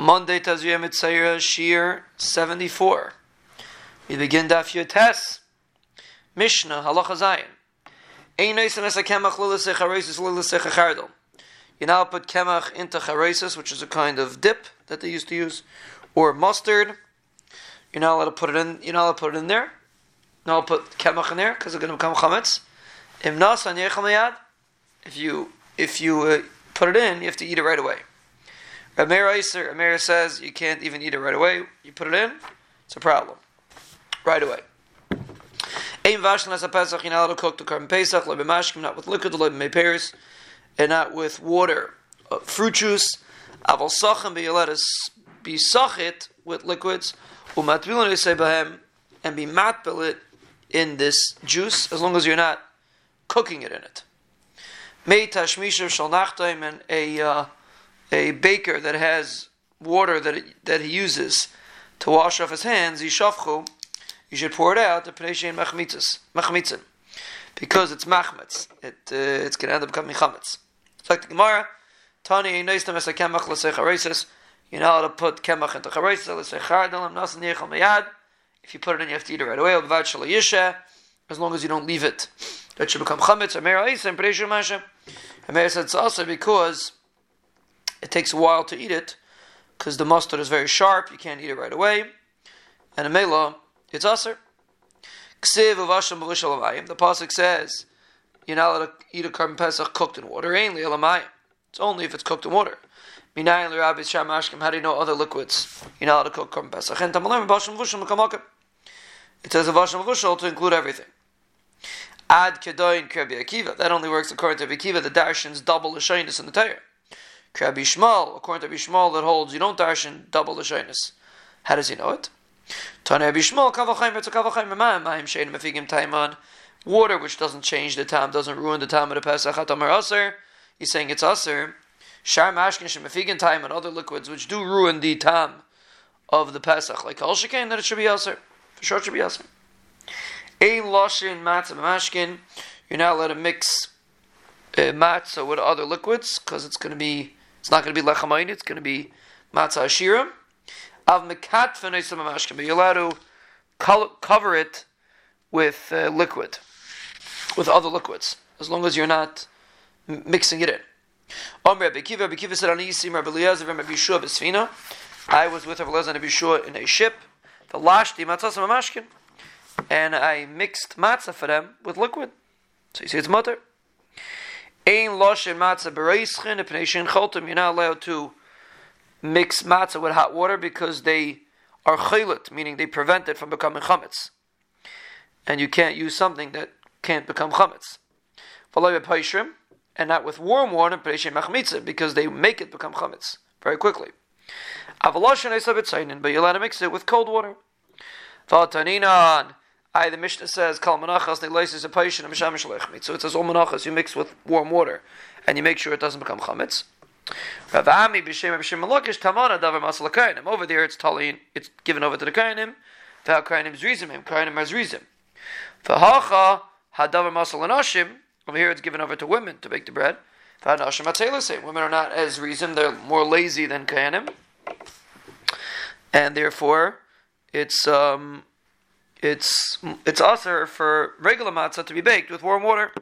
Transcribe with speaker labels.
Speaker 1: Monday Tazria Metzora Shiur 74. We begin Daf Yotes. Mishnah Halacha Zayin. Ein noisim es a kemach. You now put kemach into charesis, which is a kind of dip that they used to use, or mustard. You're not allowed to put it in. You're not allowed to put it in there. Now I'll put kemach in there because it's going to become chametz. If you if you uh, put it in, you have to eat it right away. Rameir Amir says you can't even eat it right away. You put it in, it's a problem. Right away. Ein vashin as a pesach, not allowed to cook the korban pesach, like mashkim, not with liquid, meperis, and not with water. Uh, fruit juice, aval sachem, but you let us be sachit with liquids, umatbilon behem, and be matbil it in this juice, as long as you're not cooking it in it. Mei tashmisha shal nachtaim, and a, uh, a baker that has water that, it, that he uses to wash off his hands, yishafchu, you should pour it out to Pnei Machmitzin. Because it's machmetz. It, uh, it's going to end up becoming chametz. It's like the Gemara, Tani Neistam Esa Kemach L'Sei Charesis. You're not allowed to put Kemach into Yechal Meyad. If you put it in, you have to eat it right away. Obvad Shala Yisha. As long as you don't leave it. That should become chametz. Amer Aisem, Pnei said it's also because it takes a while to eat it, because the mustard is very sharp, you can't eat it right away. And a mela, it's aser. Ksiv uvasham b'lishal The pasuk says you're not allowed to eat a korban pesach cooked in water. Ainly elamayim. It's only if it's cooked in water. Minayin l'rabbi shamashkim. How do you know other liquids? You're not allowed to cook korban pesach. And tamalim b'asham v'usham l'kamakim. It says v'asham v'ushal to include everything. Ad kedoin Rabbi Akiva. That only works according to Rabbi Akiva. The darshins double the shyness in the Torah. Rabbi Shmuel, according to Rabbi Shmuel, that holds you don't darshan double the shyness. How does he know it? Tanya Bishmol Kavachayim it's a Kavachayim Mayim Shein Mefigim Taiman. Water which doesn't change the time, doesn't ruin the time of the Pesach Hatamar Aser. He's saying it's Aser. Shar Mashkin Shemefigim Taim and other liquids which do ruin the time of the Pesach, like Kol Shekain, that it should be Aser. For sure it should be Aser. Ein Loshin Matzah Mashkin. You're not allowed to mix uh, matzah with other liquids because it's going to be it's not going to be lechamayit, it's going to be matzah ashirim. Av mekat but you're allowed to cover it with uh, liquid, with other liquids, as long as you're not mixing it in. Rabbi Rabbi Kiva said, Rabbi Eliezer, Rabbi Yeshua Besfina. I was with Rabbi Eliezer and Rabbi in a ship. The lashti matzah mamashkin, and I mixed matzah for them with liquid. So you see, it's mutter. Ein loshin matzah bereischin, if you're not allowed to mix matzah with hot water because they are chaylit, meaning they prevent it from becoming chametz. And you can't use something that can't become chametz. And not with warm water, because they make it become chametz very quickly. But you're allowed to mix it with cold water. I, the Mishnah says, Kal manachas ne'leisis a paishin So it says, all manachas you mix with warm water, and you make sure it doesn't become chametz. Rav Ami b'shem b'shem Malakish Tamana davar masal kainim. Over there, it's talin. It's given over to the kainim. V'al kainim zrizim. Kainim are zrizim. V'hacha hadavar masal. Over here, it's given over to women to bake the bread. V'anashim atzelisim. Women are not as rizim. They're more lazy than kainim, and therefore, it's um, it's it's also for regular matzah to be baked with warm water.